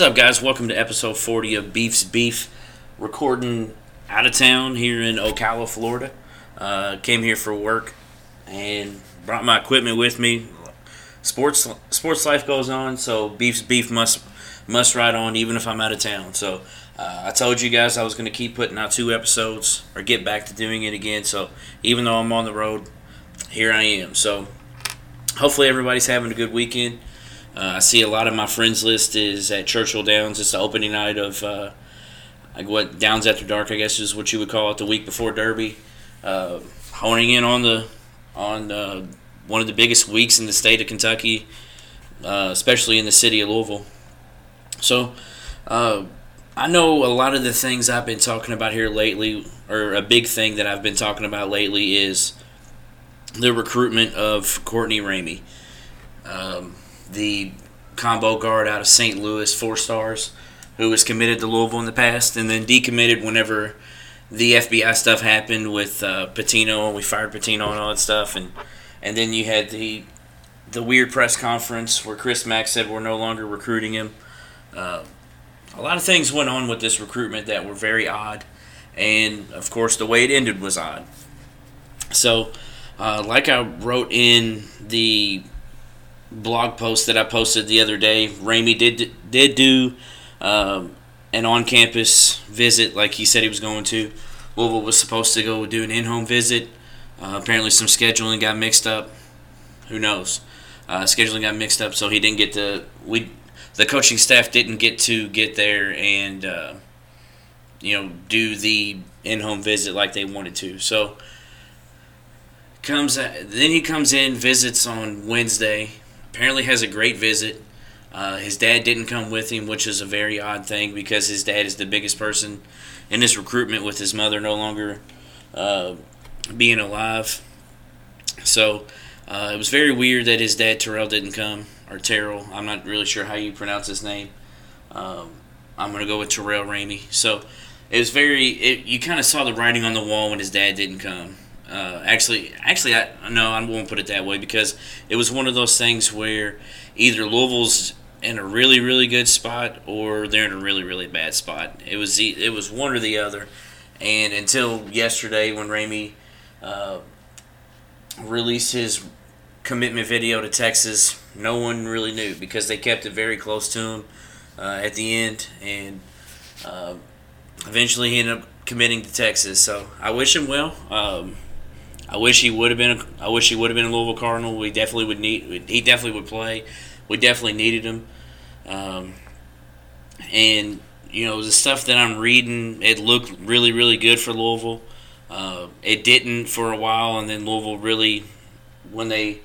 What's up, guys? Welcome to episode 40 of Beef's Beef. Recording out of town here in Ocala, Florida. Uh, came here for work and brought my equipment with me. Sports sports life goes on, so Beef's Beef must must ride on even if I'm out of town. So uh, I told you guys I was going to keep putting out two episodes or get back to doing it again. So even though I'm on the road, here I am. So hopefully everybody's having a good weekend. Uh, I see a lot of my friends list is at Churchill Downs. It's the opening night of uh, like what Downs After Dark, I guess is what you would call it, the week before Derby. Uh, honing in on the on uh, one of the biggest weeks in the state of Kentucky, uh, especially in the city of Louisville. So, uh, I know a lot of the things I've been talking about here lately, or a big thing that I've been talking about lately, is the recruitment of Courtney Ramey. Um, the combo guard out of St. Louis, four stars, who was committed to Louisville in the past and then decommitted whenever the FBI stuff happened with uh, Pitino and we fired Pitino and all that stuff. And, and then you had the the weird press conference where Chris Mack said we're no longer recruiting him. Uh, a lot of things went on with this recruitment that were very odd. And of course, the way it ended was odd. So, uh, like I wrote in the blog post that I posted the other day, Ramey did did do um, an on-campus visit like he said he was going to. Louisville was supposed to go do an in-home visit. Uh, apparently, some scheduling got mixed up. Who knows? Uh, scheduling got mixed up, so he didn't get to. We the coaching staff didn't get to get there and uh, you know do the in-home visit like they wanted to. So comes then he comes in visits on Wednesday apparently has a great visit. Uh, his dad didn't come with him, which is a very odd thing because his dad is the biggest person in this recruitment with his mother no longer uh, being alive. So uh, it was very weird that his dad Terrell didn't come, or Terrell. I'm not really sure how you pronounce his name. Um, I'm gonna go with Terrell Ramey. So it was very. It, you kind of saw the writing on the wall when his dad didn't come. Uh, actually, actually, I no, I won't put it that way because it was one of those things where either Louisville's in a really, really good spot or they're in a really, really bad spot. It was it was one or the other, and until yesterday when Ramey uh, released his commitment video to Texas, no one really knew because they kept it very close to him uh, at the end, and uh, eventually he ended up committing to Texas. So I wish him well. Um, I wish he would have been. A, I wish he would have been a Louisville Cardinal. We definitely would need. He definitely would play. We definitely needed him. Um, and you know the stuff that I'm reading, it looked really, really good for Louisville. Uh, it didn't for a while, and then Louisville really, when they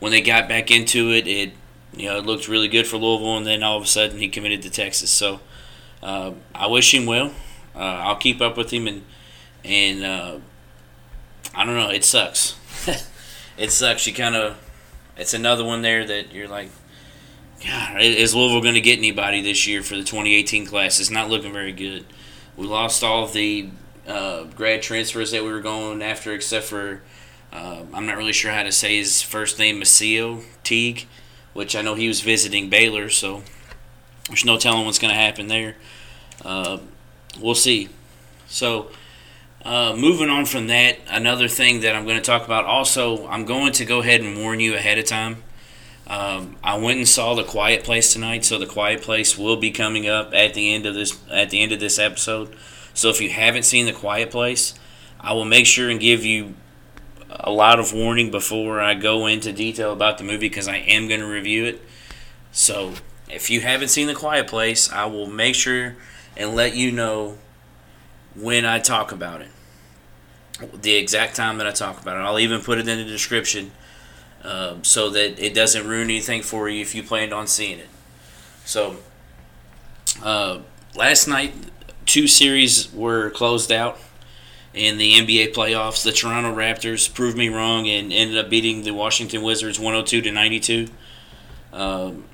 when they got back into it, it you know it looked really good for Louisville, and then all of a sudden he committed to Texas. So uh, I wish him well. Uh, I'll keep up with him and and uh, I don't know. It sucks. it sucks. You kind of. It's another one there that you're like, God, is Louisville going to get anybody this year for the 2018 class? It's not looking very good. We lost all of the uh, grad transfers that we were going after, except for uh, I'm not really sure how to say his first name, Macio Teague, which I know he was visiting Baylor, so there's no telling what's going to happen there. Uh, we'll see. So uh, moving on from that, another thing that I'm going to talk about also, I'm going to go ahead and warn you ahead of time. Um, I went and saw The Quiet Place tonight, so The Quiet Place will be coming up at the end of this at the end of this episode. So if you haven't seen The Quiet Place, I will make sure and give you a lot of warning before I go into detail about the movie because I am going to review it. So if you haven't seen The Quiet Place, I will make sure and let you know when I talk about it. The exact time that I talk about it. I'll even put it in the description uh, so that it doesn't ruin anything for you if you planned on seeing it. So, uh, last night, two series were closed out in the NBA playoffs. The Toronto Raptors proved me wrong and ended up beating the Washington Wizards 102 to 92. Um,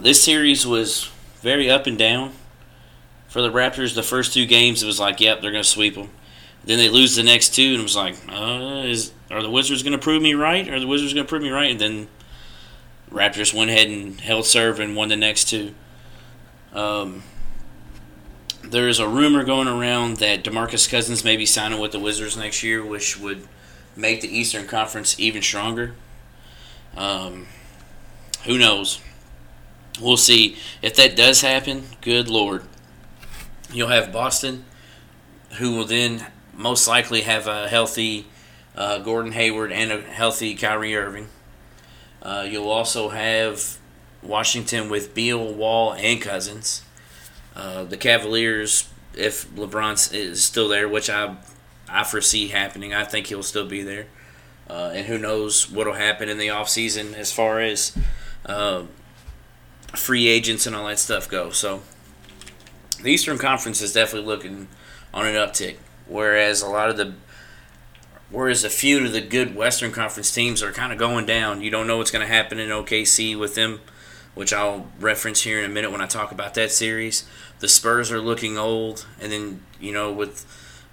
this series was very up and down for the Raptors, the first two games, it was like, yep, they're going to sweep them. Then they lose the next two, and it was like, uh, is are the Wizards going to prove me right? Are the Wizards going to prove me right? And then Raptors went ahead and held serve and won the next two. Um, there is a rumor going around that DeMarcus Cousins may be signing with the Wizards next year, which would make the Eastern Conference even stronger. Um, who knows? We'll see. If that does happen, good Lord. You'll have Boston, who will then most likely have a healthy uh, Gordon Hayward and a healthy Kyrie Irving. Uh, you'll also have Washington with Beal, Wall, and Cousins. Uh, the Cavaliers, if LeBron is still there, which I I foresee happening, I think he'll still be there. Uh, and who knows what'll happen in the offseason as far as uh, free agents and all that stuff go. So the Eastern Conference is definitely looking on an uptick, whereas a lot of the whereas a few of the good Western Conference teams are kind of going down. You don't know what's going to happen in OKC with them, which I'll reference here in a minute when I talk about that series. The Spurs are looking old, and then you know with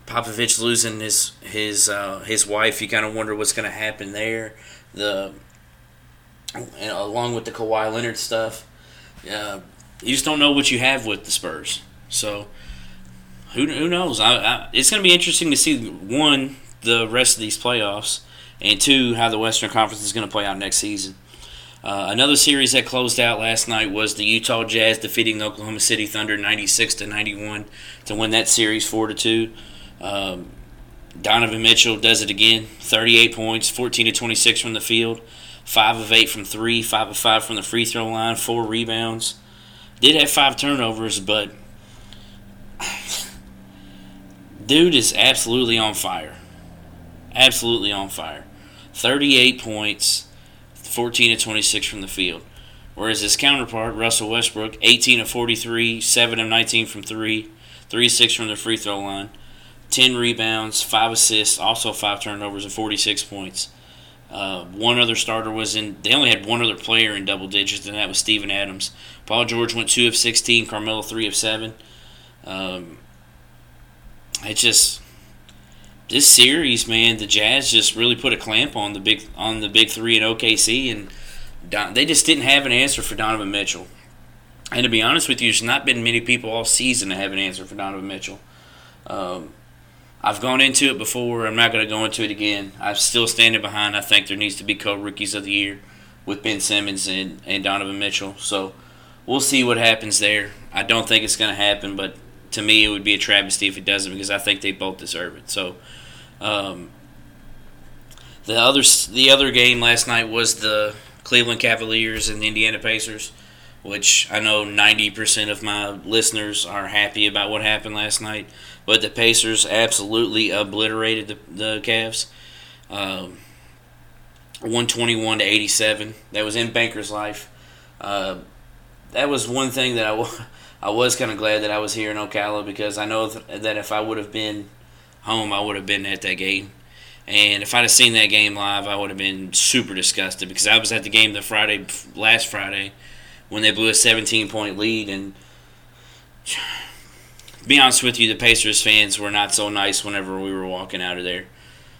Popovich losing his his uh, his wife, you kind of wonder what's going to happen there. The along with the Kawhi Leonard stuff, uh, you just don't know what you have with the Spurs. So who, who knows? I, I, it's going to be interesting to see one the rest of these playoffs, and two how the Western Conference is going to play out next season. Uh, another series that closed out last night was the Utah Jazz defeating the Oklahoma City Thunder 96 to 91 to win that series 4 to 2. Um, Donovan Mitchell does it again 38 points, 14 to 26 from the field, 5 of 8 from 3, 5 of 5 from the free throw line, 4 rebounds. Did have 5 turnovers, but dude is absolutely on fire. Absolutely on fire. 38 points, 14 to 26 from the field. Whereas his counterpart, Russell Westbrook, 18 of 43, 7 of 19 from 3, 3 6 from the free throw line, 10 rebounds, 5 assists, also 5 turnovers, and 46 points. Uh, one other starter was in, they only had one other player in double digits, and that was Steven Adams. Paul George went 2 of 16, Carmelo 3 of 7. Um, it just this series, man, the Jazz just really put a clamp on the big on the big three in OKC, and Don, they just didn't have an answer for Donovan Mitchell. And to be honest with you, there's not been many people all season that have an answer for Donovan Mitchell. Um, I've gone into it before. I'm not going to go into it again. I'm still standing behind. I think there needs to be co-rookies of the year with Ben Simmons and, and Donovan Mitchell. So we'll see what happens there. I don't think it's going to happen, but to me, it would be a travesty if it doesn't because I think they both deserve it. So, um, the other the other game last night was the Cleveland Cavaliers and the Indiana Pacers, which I know ninety percent of my listeners are happy about what happened last night. But the Pacers absolutely obliterated the the Cavs, um, one twenty one to eighty seven. That was in Bankers Life. Uh, that was one thing that I. I was kind of glad that I was here in Ocala because I know that if I would have been home, I would have been at that game. And if I'd have seen that game live, I would have been super disgusted because I was at the game the Friday last Friday when they blew a 17 point lead. And to be honest with you, the Pacers fans were not so nice whenever we were walking out of there.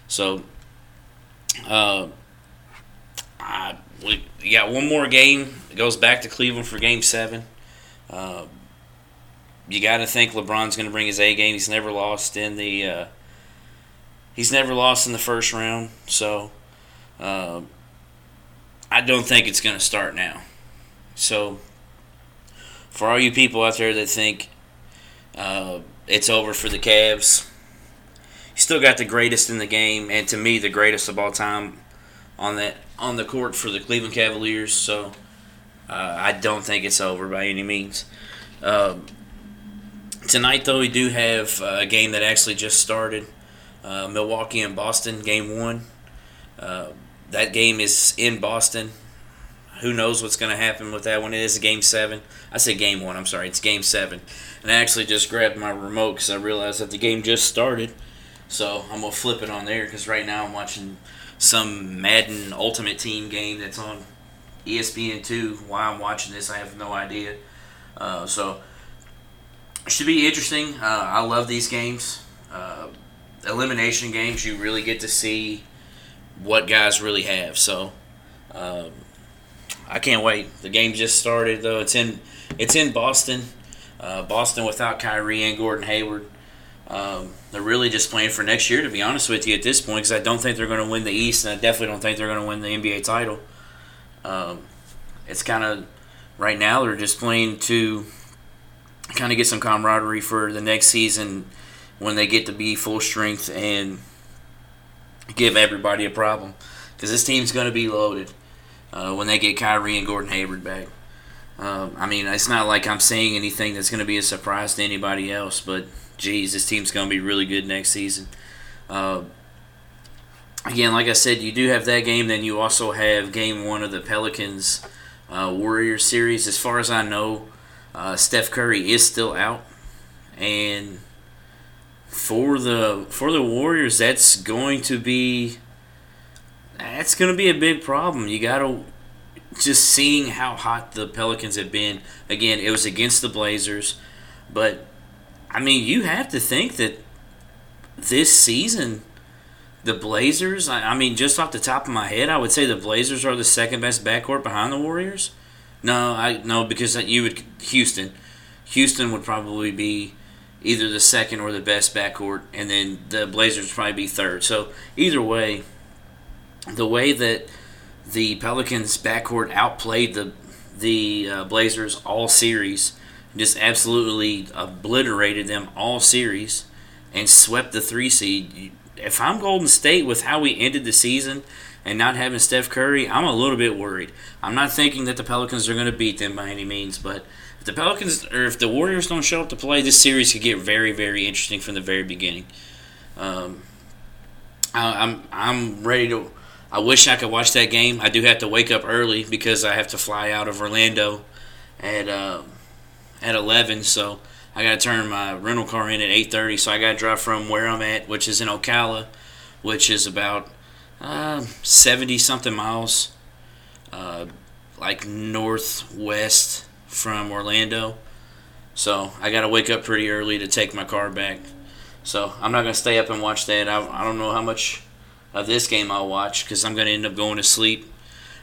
So, uh, I, we got one more game. It goes back to Cleveland for Game Seven. Uh, you got to think LeBron's going to bring his A game. He's never lost in the uh, he's never lost in the first round, so uh, I don't think it's going to start now. So for all you people out there that think uh, it's over for the Cavs, you still got the greatest in the game, and to me the greatest of all time on that on the court for the Cleveland Cavaliers. So uh, I don't think it's over by any means. Um, Tonight, though, we do have a game that actually just started. Uh, Milwaukee and Boston, game one. Uh, that game is in Boston. Who knows what's going to happen with that one? It is game seven. I say game one. I'm sorry. It's game seven. And I actually just grabbed my remote because I realized that the game just started. So I'm going to flip it on there because right now I'm watching some Madden Ultimate Team game that's on ESPN2. Why I'm watching this, I have no idea. Uh, so should be interesting. Uh, I love these games. Uh, elimination games, you really get to see what guys really have. So um, I can't wait. The game just started though. It's in it's in Boston. Uh, Boston without Kyrie and Gordon Hayward. Um, they're really just playing for next year, to be honest with you, at this point, because I don't think they're going to win the East, and I definitely don't think they're going to win the NBA title. Um, it's kind of right now they're just playing to kind of get some camaraderie for the next season when they get to be full strength and give everybody a problem because this team's going to be loaded uh, when they get Kyrie and Gordon Hayward back. Um, I mean, it's not like I'm saying anything that's going to be a surprise to anybody else, but geez, this team's going to be really good next season. Uh, again, like I said, you do have that game. Then you also have game one of the Pelicans uh, Warriors series. As far as I know, uh, Steph Curry is still out, and for the for the Warriors, that's going to be that's going to be a big problem. You got to just seeing how hot the Pelicans have been. Again, it was against the Blazers, but I mean, you have to think that this season, the Blazers. I, I mean, just off the top of my head, I would say the Blazers are the second best backcourt behind the Warriors. No, I no because you would Houston. Houston would probably be either the second or the best backcourt, and then the Blazers would probably be third. So either way, the way that the Pelicans backcourt outplayed the the uh, Blazers all series, just absolutely obliterated them all series, and swept the three seed. If I'm Golden State with how we ended the season and not having Steph Curry, I'm a little bit worried. I'm not thinking that the Pelicans are going to beat them by any means, but if the Pelicans or if the Warriors don't show up to play, this series could get very, very interesting from the very beginning. Um, I, I'm I'm ready to I wish I could watch that game. I do have to wake up early because I have to fly out of Orlando at uh, at eleven. So I got to turn my rental car in at eight thirty. So I got to drive from where I'm at, which is in Ocala, which is about uh, seventy something miles, uh, like northwest from Orlando. So I got to wake up pretty early to take my car back. So I'm not gonna stay up and watch that. I, I don't know how much of this game I'll watch because I'm going to end up going to sleep.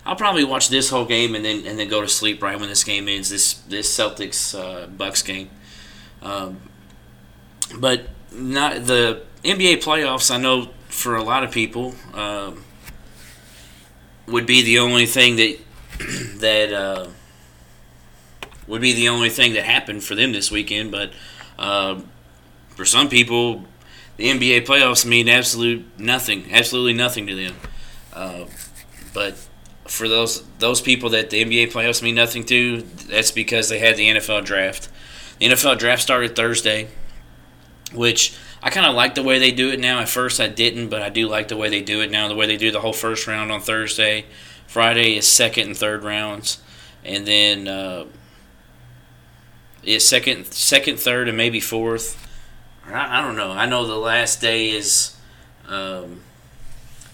I'll probably watch this whole game and then and then go to sleep right when this game ends. This this Celtics uh, Bucks game, um, but not the NBA playoffs. I know for a lot of people um, would be the only thing that that uh, would be the only thing that happened for them this weekend. But uh, for some people, the NBA playoffs mean absolute nothing, absolutely nothing to them. Uh, but for those those people that the NBA playoffs mean nothing to, that's because they had the NFL draft. The NFL draft started Thursday, which I kind of like the way they do it now. At first, I didn't, but I do like the way they do it now. The way they do the whole first round on Thursday, Friday is second and third rounds, and then uh, it's second, second, third, and maybe fourth I, I don't know. I know the last day is, um,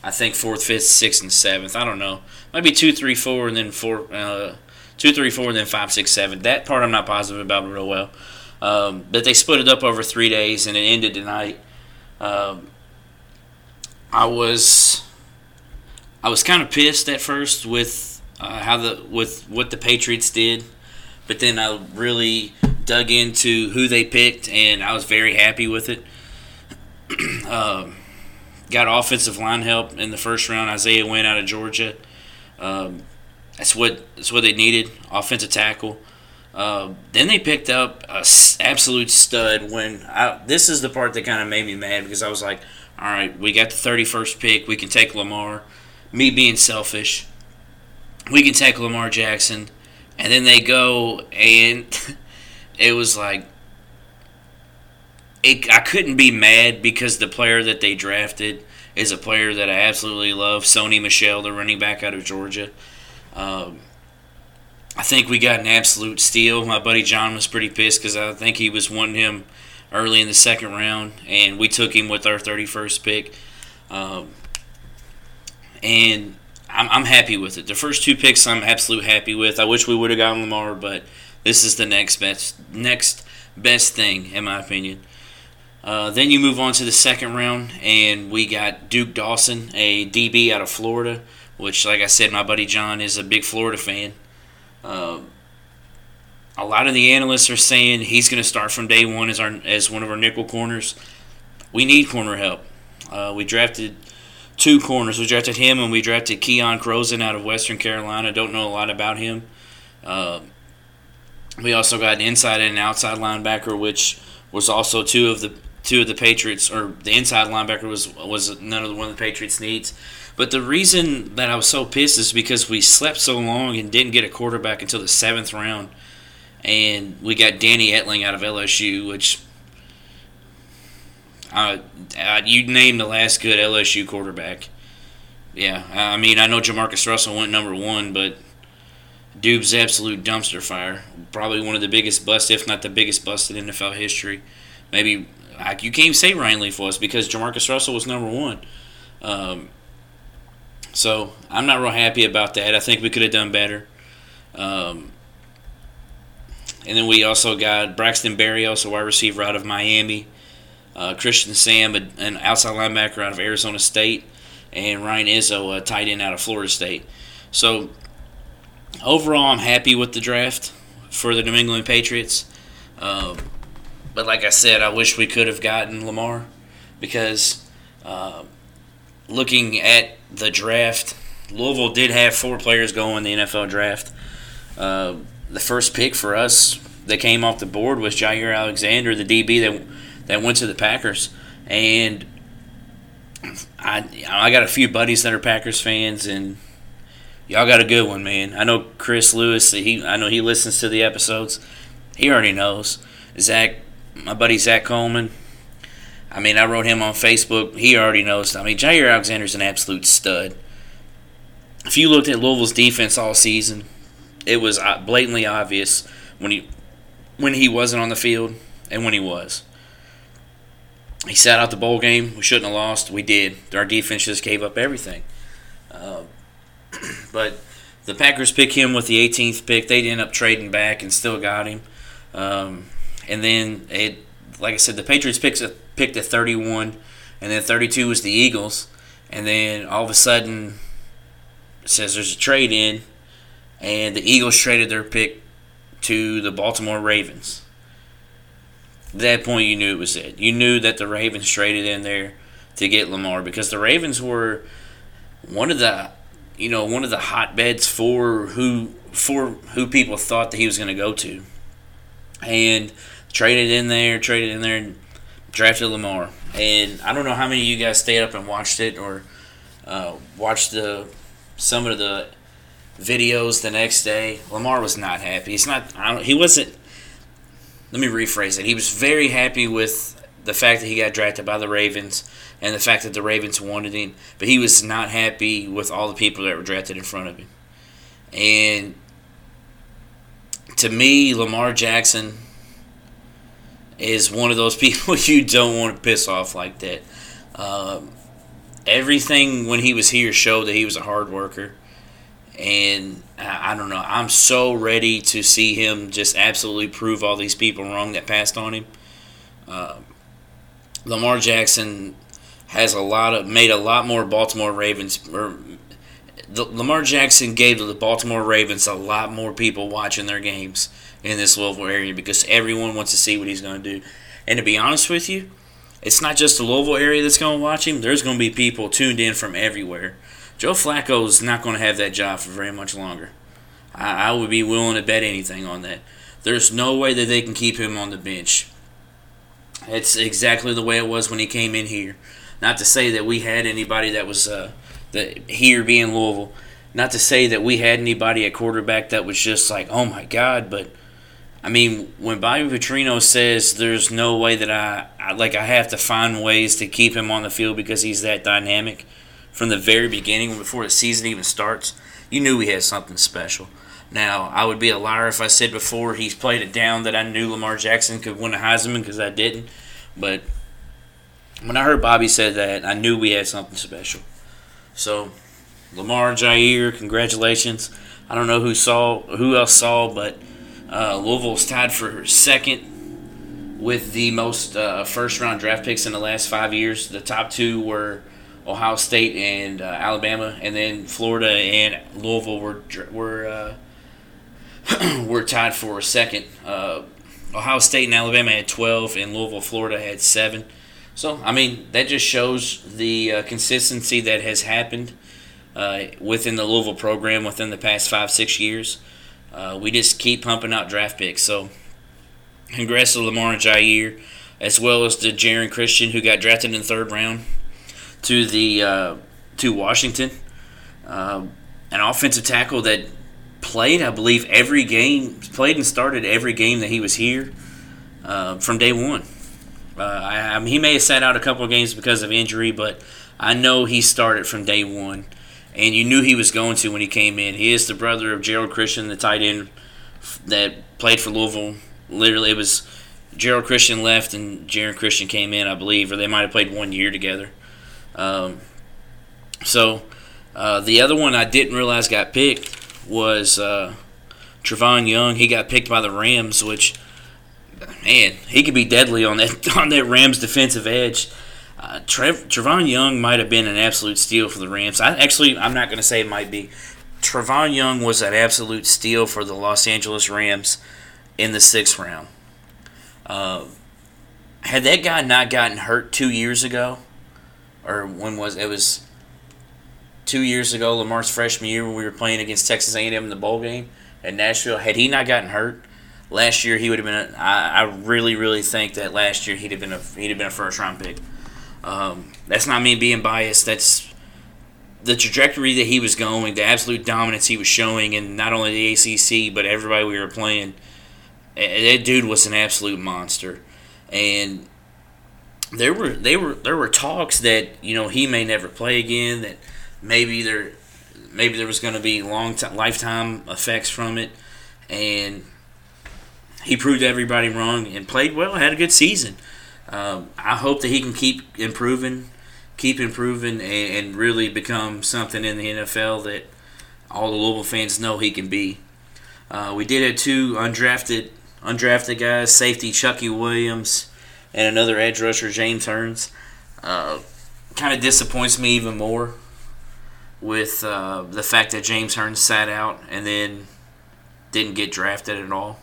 I think fourth, fifth, sixth, and seventh. I don't know. Maybe two, three, four, and then four, uh, two, three, four, and then five, six, seven. That part I'm not positive about real well. Um, but they split it up over three days, and it ended tonight. Um, I was, I was kind of pissed at first with uh, how the with what the Patriots did, but then I really dug into who they picked, and I was very happy with it. um, got offensive line help in the first round. Isaiah Wynn out of Georgia. Um, that's what that's what they needed. Offensive tackle. Uh, then they picked up a absolute stud. When I, this is the part that kind of made me mad because I was like, "All right, we got the 31st pick. We can take Lamar." Me being selfish, we can take Lamar Jackson, and then they go and it was like it, I couldn't be mad because the player that they drafted is a player that I absolutely love, Sony Michel, the running back out of Georgia. Um, I think we got an absolute steal. My buddy John was pretty pissed because I think he was wanting him early in the second round, and we took him with our 31st pick. Um, and I'm, I'm happy with it. The first two picks I'm absolutely happy with. I wish we would have gotten Lamar, but – this is the next best next best thing in my opinion. Uh, then you move on to the second round, and we got Duke Dawson, a DB out of Florida, which, like I said, my buddy John is a big Florida fan. Uh, a lot of the analysts are saying he's going to start from day one as our as one of our nickel corners. We need corner help. Uh, we drafted two corners. We drafted him and we drafted Keion Crossen out of Western Carolina. Don't know a lot about him. Uh, we also got an inside and an outside linebacker, which was also two of the two of the Patriots, or the inside linebacker was was none of the one of the Patriots needs. But the reason that I was so pissed is because we slept so long and didn't get a quarterback until the seventh round, and we got Danny Etling out of LSU, which uh, you name the last good LSU quarterback. Yeah, I mean I know JaMarcus Russell went number one, but Dube's absolute dumpster fire. Probably one of the biggest busts, if not the biggest bust in NFL history. Maybe you can't say Ryan Leaf was because JaMarcus Russell was number one. Um, so I'm not real happy about that. I think we could have done better. Um, and then we also got Braxton Berrios, a wide receiver out of Miami, uh, Christian Sam, an outside linebacker out of Arizona State, and Ryan Izzo, a tight end out of Florida State. So overall, I'm happy with the draft for the New England Patriots. Uh, but like I said, I wish we could have gotten Lamar because uh, looking at the draft, Louisville did have four players go in the NFL draft. Uh, the first pick for us that came off the board was Jaire Alexander, the DB that that went to the Packers, and I I got a few buddies that are Packers fans, and y'all got a good one, man. I know Chris Lewis. He I know he listens to the episodes. He already knows. Zach my buddy Zach Coleman. I mean, I wrote him on Facebook. He already knows. I mean, Jaire Alexander's an absolute stud. If you looked at Louisville's defense all season, it was uh, blatantly obvious when he when he wasn't on the field and when he was. He sat out the bowl game. We shouldn't have lost. We did. Our defense just gave up everything. Uh, but the Packers pick him with the 18th pick. They end up trading back and still got him. Um, and then it, like I said, the Patriots picked a, picked at 31, and then 32 was the Eagles, and then all of a sudden says there's a trade in, and the Eagles traded their pick to the Baltimore Ravens. At that point, you knew it was it. You knew that the Ravens traded in there to get Lamar because the Ravens were one of the you know one of the hotbeds for who for who people thought that he was going to go to and traded in there, traded in there, and drafted Lamar. And I don't know how many of you guys stayed up and watched it or uh, watched the some of the videos the next day. Lamar was not happy. He's not. he wasn't. Let me rephrase it. He was very happy with the fact that he got drafted by the Ravens and the fact that the Ravens wanted him, but he was not happy with all the people that were drafted in front of him. And to me, Lamar Jackson is one of those people you don't want to piss off like that. Um, everything when he was here showed that he was a hard worker. And I, don't know. I'm so ready to see him just absolutely prove all these people wrong that passed on him. Uh, Lamar Jackson has a lot of made a lot more Baltimore Ravens or the, Lamar Jackson gave the Baltimore Ravens a lot more people watching their games in this Louisville area because everyone wants to see what he's going to do. And to be honest with you, it's not just the Louisville area that's going to watch him. There's going to be people tuned in from everywhere. Joe Flacco is not going to have that job for very much longer. I, I would be willing to bet anything on that. There's no way that they can keep him on the bench. It's exactly the way it was when he came in here. Not to say that we had anybody that was uh, here being Louisville. Not to say that we had anybody at quarterback that was just like, oh my God, but I mean, when Bobby Petrino says there's no way that I, I, like I have to find ways to keep him on the field because he's that dynamic from the very beginning before the season even starts, you knew we had something special. Now, I would be a liar if I said before he's played it down that I knew Lamar Jackson could win a Heisman because I didn't. But when I heard Bobby said that, I knew we had something special. So, Lamar Jaire, congratulations. I don't know who saw who else saw, but uh, Louisville's tied for second with the most uh, first round draft picks in the last five years. The top two were Ohio State and uh, Alabama, and then Florida and Louisville were were uh, were tied for a second. Uh, Ohio State and Alabama had 12, and Louisville, Florida had seven. So, I mean, that just shows the uh, consistency that has happened uh, within the Louisville program within the past five, six years. Uh, we just keep pumping out draft picks. So, congrats to Lamar and Jaire, as well as to Geron Christian, who got drafted in the third round to the uh, to Washington. Uh, an offensive tackle that played, I believe, every game, played and started every game that he was here uh, from day one. Uh, I, I mean, he may have sat out a couple of games because of injury, but I know he started from day one, and you knew he was going to when he came in. He is the brother of Gerald Christian, the tight end that played for Louisville. Literally, it was Gerald Christian left and Geron Christian came in, I believe, or they might have played one year together. Um, so uh, the other one I didn't realize got picked was uh, Trevon Young. He got picked by the Rams, which man, he could be deadly on that on that Rams defensive edge. Uh, Trev, Trevon Young might have been an absolute steal for the Rams. I actually, I'm not going to say it might be. Trevon Young was an absolute steal for the Los Angeles Rams in the sixth round. Uh, had that guy not gotten hurt two years ago, or when was it was two years ago, Lamar's freshman year when we were playing against Texas A&M in the bowl game at Nashville, had he not gotten hurt last year, he would have been. A, I, I really, really think that last year he'd have been a he'd have been a first round pick. Um, that's not me being biased. That's the trajectory that he was going, the absolute dominance he was showing, and not only the ACC but everybody we were playing. That dude was an absolute monster, and there were they were there were talks that you know he may never play again. That maybe there maybe there was going to be long time, lifetime effects from it, and he proved everybody wrong and played well. Had a good season. Um, I hope that he can keep improving, keep improving, and, and, really become something in the NFL that all the Louisville fans know he can be. Uh, we did have two undrafted undrafted guys, safety Chucky Williams and another edge rusher James Hearns. Uh, kind of disappoints me even more with uh, the fact that James Hearns sat out and then didn't get drafted at all.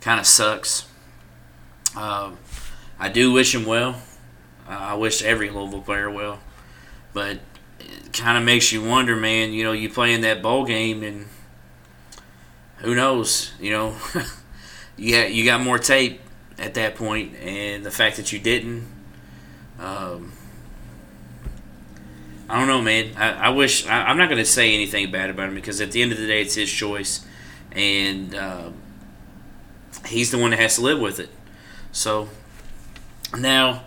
Kind of sucks. Uh, I do wish him well. I wish every Louisville player well, but it kind of makes you wonder, man. You know, you play in that bowl game, and who knows? You know, got you got more tape at that point, and the fact that you didn't. Um, I don't know, man. I, I wish I, am not going to say anything bad about him because at the end of the day, it's his choice, and uh, he's the one that has to live with it. So now,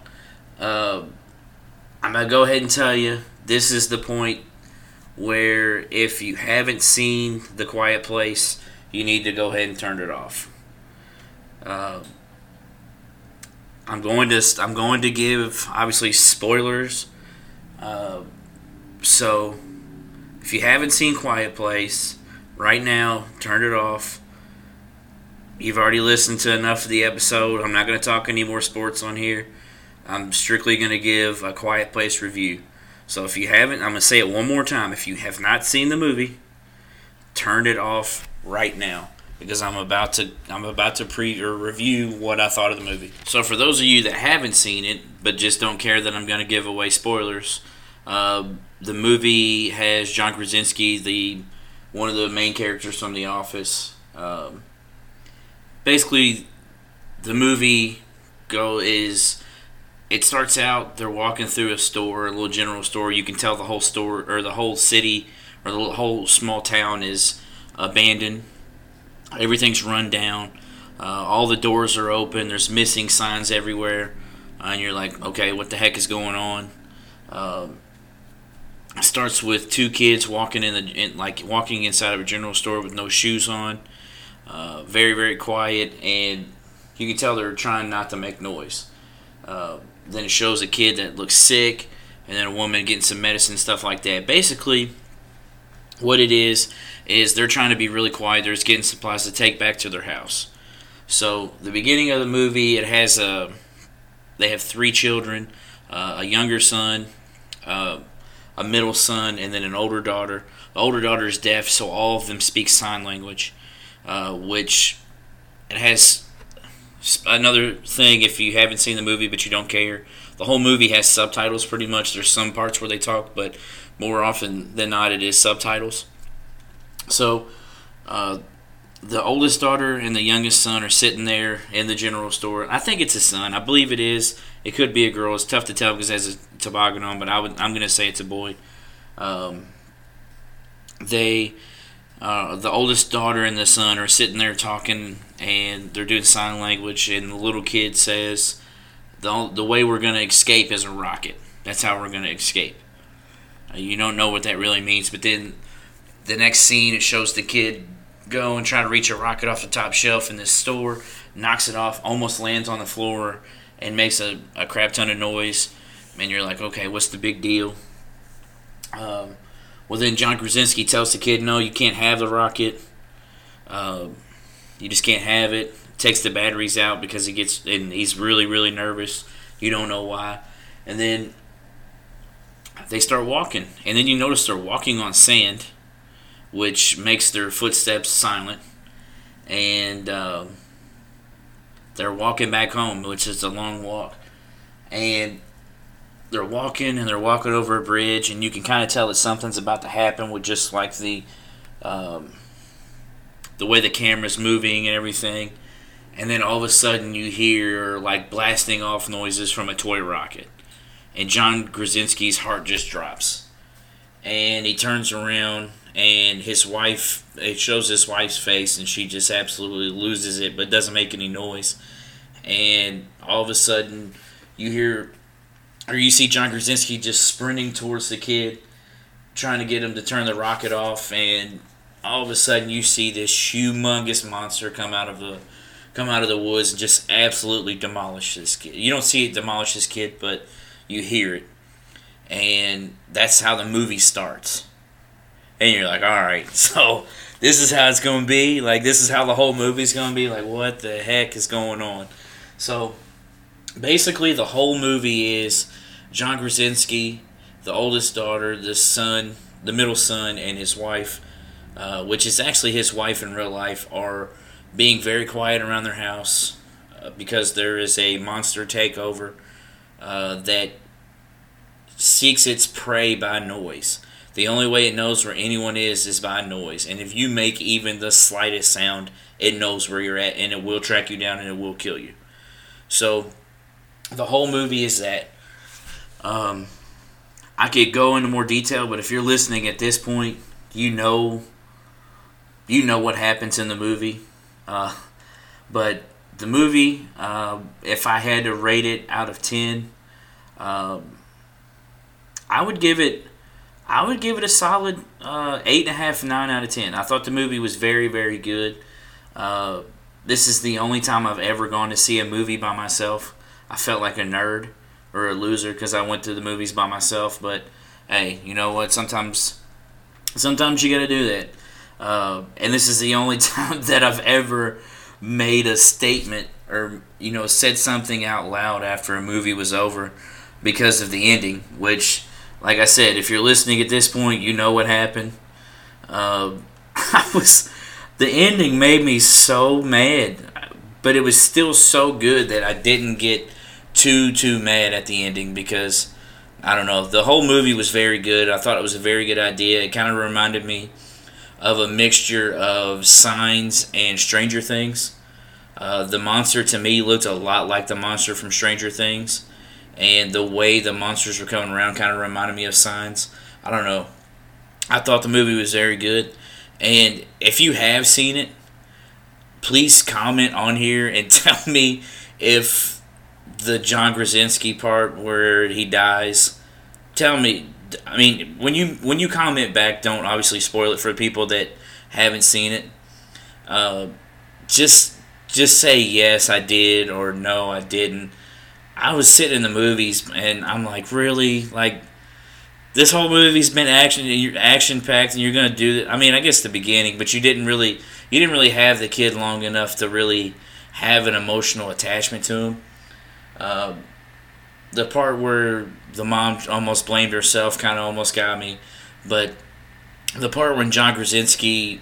uh, I'm gonna go ahead and tell you this is the point where if you haven't seen The Quiet Place, you need to go ahead and turn it off. Uh, I'm going to I'm going to give obviously spoilers. Uh, so, if you haven't seen Quiet Place, right now, turn it off. You've already listened to enough of the episode. I'm not going to talk any more sports on here. I'm strictly going to give a Quiet Place review. So if you haven't, I'm going to say it one more time. If you have not seen the movie, turn it off right now because I'm about to I'm about to pre or review what I thought of the movie. So for those of you that haven't seen it but just don't care that I'm going to give away spoilers, uh, the movie has John Krasinski, the one of the main characters from The Office. Um, basically, the movie go is it starts out they're walking through a store, a little general store. You can tell the whole store or the whole city or the whole small town is abandoned. Everything's run down. Uh, all the doors are open. There's missing signs everywhere, uh, and you're like, okay, what the heck is going on? Um, starts with two kids walking in the in, like walking inside of a general store with no shoes on. Uh, very very quiet, and you can tell they're trying not to make noise. Uh, then it shows a kid that looks sick, and then a woman getting some medicine, stuff like that. Basically, what it is is they're trying to be really quiet. They're just getting supplies to take back to their house. So the beginning of the movie, it has a they have three children, uh, a younger son, uh, a middle son, and then an older daughter. The older daughter is deaf, so all of them speak sign language. uh, which it has another thing. If you haven't seen the movie but you don't care, the whole movie has subtitles. Pretty much, there's some parts where they talk, but more often than not, it is subtitles. So, uh, the oldest daughter and the youngest son are sitting there in the general store. I think it's a son. I believe it is. It could be a girl. It's tough to tell because has a toboggan on, but I would, I'm going to say it's a boy. Um, they, uh, the oldest daughter and the son are sitting there talking, and they're doing sign language, and the little kid says, "the The way we're going to escape is a rocket. That's how we're going to escape." Uh, you don't know what that really means, but then the next scene it shows the kid go and try to reach a rocket off the top shelf in this store, knocks it off, almost lands on the floor, and makes a, a crap ton of noise. And you're like, okay, what's the big deal? Um, well, then John Krasinski tells the kid, no, you can't have the rocket. Uh, you just can't have it. Takes the batteries out because he gets, and he's really, really nervous. You don't know why. And then they start walking. And then you notice they're walking on sand which makes their footsteps silent. And uh, they're walking back home, which is a long walk. And they're walking and they're walking over a bridge, and you can kind of tell that something's about to happen with just like the um, the way the camera's moving and everything. And then all of a sudden, you hear like blasting off noises from a toy rocket, and John Krasinski's heart just drops, and he turns around and his wife it shows his wife's face and she just absolutely loses it but doesn't make any noise and all of a sudden you hear or you see John Krasinski just sprinting towards the kid trying to get him to turn the rocket off and all of a sudden you see this humongous monster come out of the come out of the woods and just absolutely demolish this kid. You don't see it demolish this kid, but you hear it. And that's how the movie starts and you're like, all right, so this is how it's going to be. Like, this is how the whole movie's going to be. Like, what the heck is going on? So, basically, the whole movie is John Krasinski, the oldest daughter, the son, the middle son, and his wife, uh, which is actually his wife in real life, are being very quiet around their house uh, because there is a monster takeover uh, that seeks its prey by noise. The only way it knows where anyone is is by noise. And if you make even the slightest sound, it knows where you're at and it will track you down and it will kill you. So the whole movie is that. Um, I could go into more detail, but if you're listening at this point, you know you know what happens in the movie. Uh, but the movie, uh, if I had to rate it out of 10, um, I would give it I would give it a solid uh, eight and a half, nine out of ten. I thought the movie was very, very good. Uh, this is the only time I've ever gone to see a movie by myself. I felt like a nerd or a loser because I went to the movies by myself. But hey, you know what? Sometimes, sometimes you got to do that. Uh, and this is the only time that I've ever made a statement or you know said something out loud after a movie was over because of the ending, which like I said, if you're listening at this point, you know what happened. Uh, I was the ending made me so mad, but it was still so good that I didn't get too too mad at the ending because I don't know. The whole movie was very good. I thought it was a very good idea. It kind of reminded me of a mixture of Signs and Stranger Things. Uh, the monster to me looked a lot like the monster from Stranger Things and the way the monsters were coming around kind of reminded me of Signs. I don't know. I thought the movie was very good, and if you have seen it, please comment on here and tell me if the John Krasinski part where he dies. Tell me. I mean, when you when you comment back, don't obviously spoil it for people that haven't seen it. Uh, just just say yes, I did, or no, I didn't I was sitting in the movies and I'm like, really, like this whole movie's been action action packed, and you're gonna do that. I mean, I guess the beginning, but you didn't really you didn't really have the kid long enough to really have an emotional attachment to him. Uh, the part where the mom almost blamed herself kind of almost got me, but the part when John Krasinski,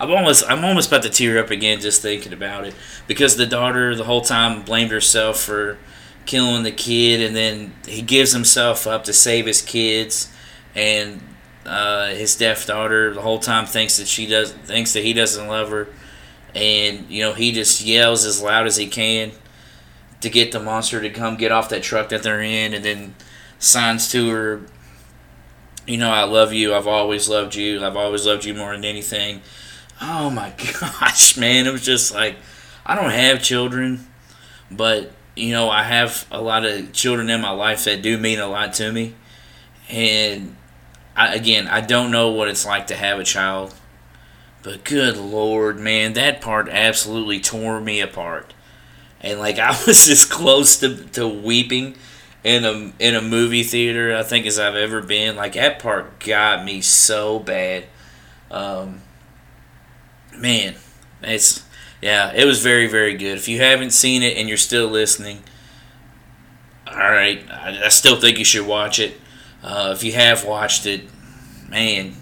I'm almost I'm almost about to tear up again just thinking about it because the daughter the whole time blamed herself for killing the kid, and then he gives himself up to save his kids, and uh, his deaf daughter the whole time thinks that she does thinks that he doesn't love her, and you know he just yells as loud as he can to get the monster to come get off that truck that they're in, and then signs to her. You know, I love you. I've always loved you. I've always loved you more than anything. Oh my gosh, man. It was just like, I don't have children, but, you know, I have a lot of children in my life that do mean a lot to me. And, I, again, I don't know what it's like to have a child, but good lord, man, that part absolutely tore me apart. And, like, I was as close to, to weeping in a, in a movie theater, I think, as I've ever been. Like, that part got me so bad. Um, man, it's yeah, it was very very good. If you haven't seen it and you're still listening, all right, I, I still think you should watch it. Uh, if you have watched it, man,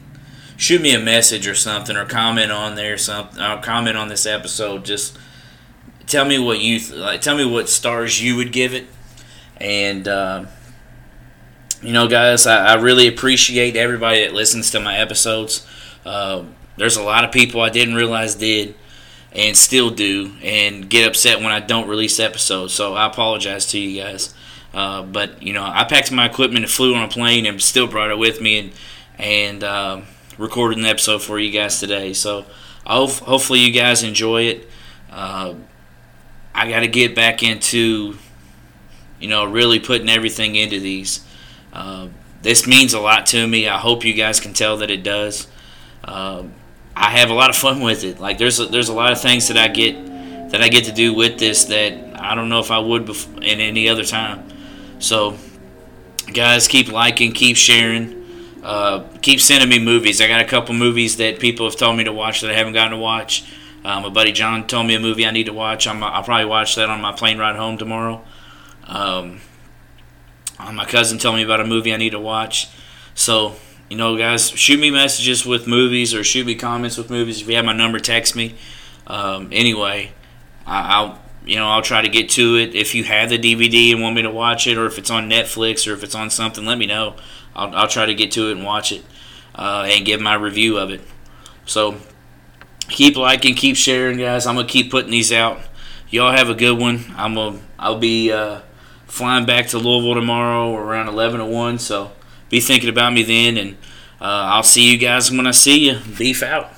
shoot me a message or something, or comment on there something, or comment on this episode. Just tell me what you like. Tell me what stars you would give it, and. Uh, you know, guys, I, I, really appreciate everybody that listens to my episodes. Uh, there's a lot of people I didn't realize did and still do and get upset when I don't release episodes. So I apologize to you guys. Uh, but you know, I packed my equipment and flew on a plane and still brought it with me and and uh, recorded an episode for you guys today. So hope, hopefully you guys enjoy it. Uh, I got to get back into you know really putting everything into these. Uh, this means a lot to me. I hope you guys can tell that it does. I have a lot of fun with it. Like there's a, there's a lot of things that I get that I get to do with this that I don't know if I would bef- in any other time. So, guys, keep liking, keep sharing, uh, keep sending me movies. I got a couple movies that people have told me to watch that I haven't gotten to watch. Um, my buddy John told me a movie I need to watch. i will probably watch that on my plane ride home tomorrow. Um, my cousin told me about a movie I need to watch. So you know, guys, shoot me messages with movies or shoot me comments with movies. If you have my number, text me. Um, anyway, I, will you know I'll try to get to it. If you have the DVD and want me to watch it, or if it's on Netflix or if it's on something, let me know. I'll, I'll try to get to it and watch it uh, and give my review of it. So keep liking, keep sharing, guys. I'm gonna keep putting these out. Y'all have a good one. I'm gonna I'll be uh, flying back to Louisville tomorrow around 11 to 1. So be thinking about me then, and uh, I'll see you guys when I see you. Beef out.